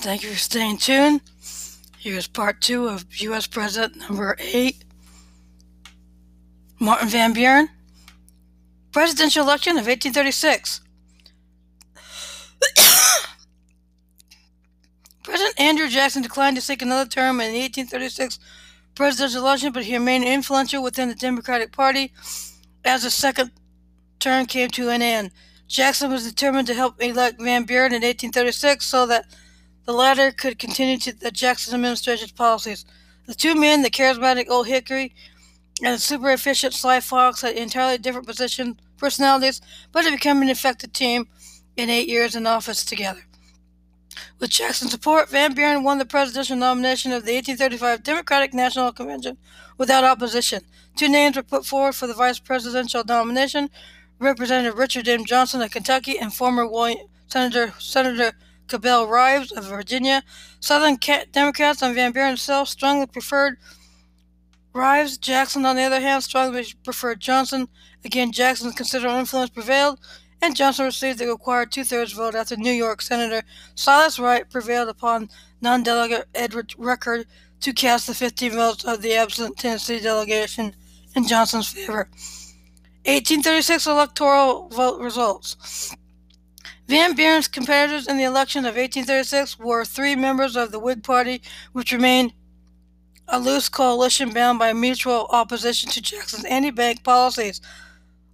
Thank you for staying tuned. Here's part two of U.S. President number eight, Martin Van Buren. Presidential election of 1836. President Andrew Jackson declined to seek another term in the 1836 presidential election, but he remained influential within the Democratic Party as the second term came to an end. Jackson was determined to help elect Van Buren in 1836 so that the latter could continue to the Jackson administration's policies. The two men, the charismatic Old Hickory and the super efficient Sly Fox, had entirely different position personalities, but had become an effective team in eight years in office together. With Jackson's support, Van Buren won the presidential nomination of the 1835 Democratic National Convention without opposition. Two names were put forward for the vice presidential nomination Representative Richard M. Johnson of Kentucky and former William, Senator Senator Cabell Rives of Virginia. Southern Democrats and Van Buren himself strongly preferred Rives. Jackson, on the other hand, strongly preferred Johnson. Again, Jackson's considerable influence prevailed, and Johnson received the required two-thirds vote after New York Senator Silas Wright prevailed upon non-delegate Edward Rucker to cast the 15 votes of the absent Tennessee delegation in Johnson's favor. 1836 electoral vote results. Van Buren's competitors in the election of 1836 were three members of the Whig Party, which remained a loose coalition bound by mutual opposition to Jackson's anti bank policies.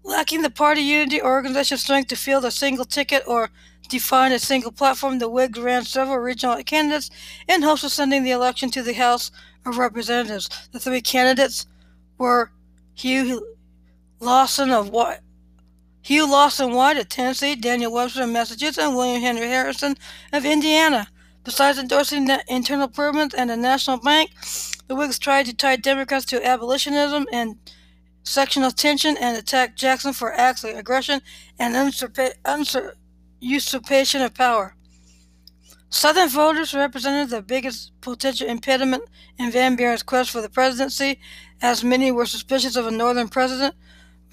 Lacking the party unity or organizational strength to field a single ticket or define a single platform, the Whigs ran several regional candidates in hopes of sending the election to the House of Representatives. The three candidates were Hugh Lawson of Hugh Lawson White of Tennessee, Daniel Webster of Massachusetts, and William Henry Harrison of Indiana. Besides endorsing internal improvements and a national bank, the Whigs tried to tie Democrats to abolitionism and sectional tension and attacked Jackson for acts of aggression and usurpa- usurpation of power. Southern voters represented the biggest potential impediment in Van Buren's quest for the presidency, as many were suspicious of a Northern president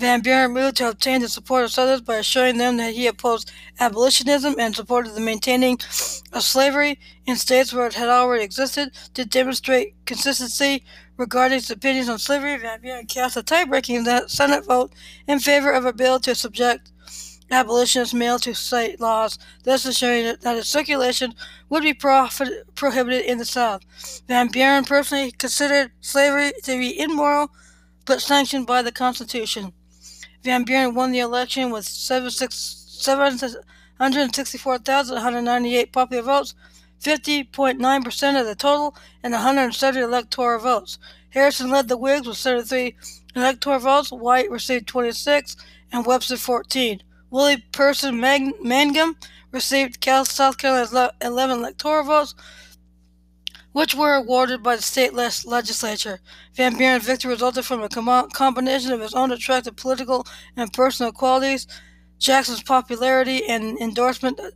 Van Buren moved to obtain the support of Southerners by assuring them that he opposed abolitionism and supported the maintaining of slavery in states where it had already existed. To demonstrate consistency regarding his opinions on slavery, Van Buren cast a tie-breaking Senate vote in favor of a bill to subject abolitionist mail to state laws, thus ensuring that its circulation would be profit- prohibited in the South. Van Buren personally considered slavery to be immoral but sanctioned by the Constitution. Van Buren won the election with 764,198 popular votes, 50.9% of the total, and 170 electoral votes. Harrison led the Whigs with 73 electoral votes, White received 26, and Webster 14. Willie Person Mangum received South Carolina's 11 electoral votes, which were awarded by the state legislature. Van Buren's victory resulted from a com- combination of his own attractive political and personal qualities, Jackson's popularity and endorsement, uh,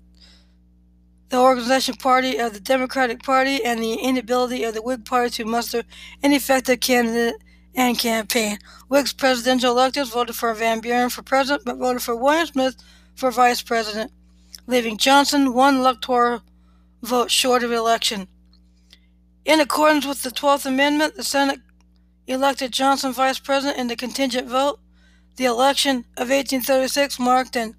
the organization party of the Democratic Party, and the inability of the Whig Party to muster an effective candidate and campaign. Whig's presidential electors voted for Van Buren for president, but voted for William Smith for vice president, leaving Johnson one electoral vote short of election. In accordance with the 12th Amendment, the Senate elected Johnson vice president in the contingent vote. The election of 1836 marked an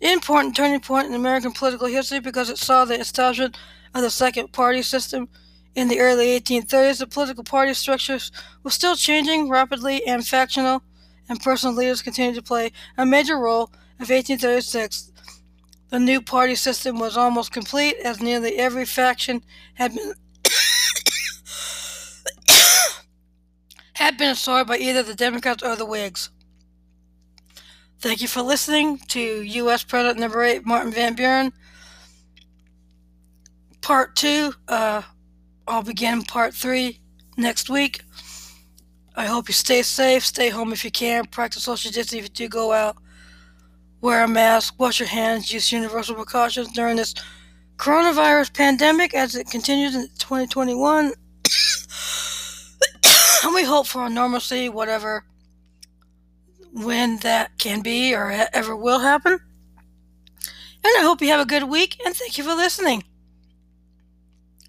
important turning point in American political history because it saw the establishment of the second party system. In the early 1830s, the political party structures were still changing rapidly, and factional and personal leaders continued to play a major role. Of 1836, the new party system was almost complete, as nearly every faction had been had been absorbed by either the Democrats or the Whigs. Thank you for listening to U.S. President number eight, Martin Van Buren. Part two, uh, I'll begin part three next week. I hope you stay safe, stay home if you can, practice social distancing if you do go out, wear a mask, wash your hands, use universal precautions during this coronavirus pandemic as it continues in 2021 and we hope for a normalcy, whatever, when that can be or ever will happen. And I hope you have a good week, and thank you for listening.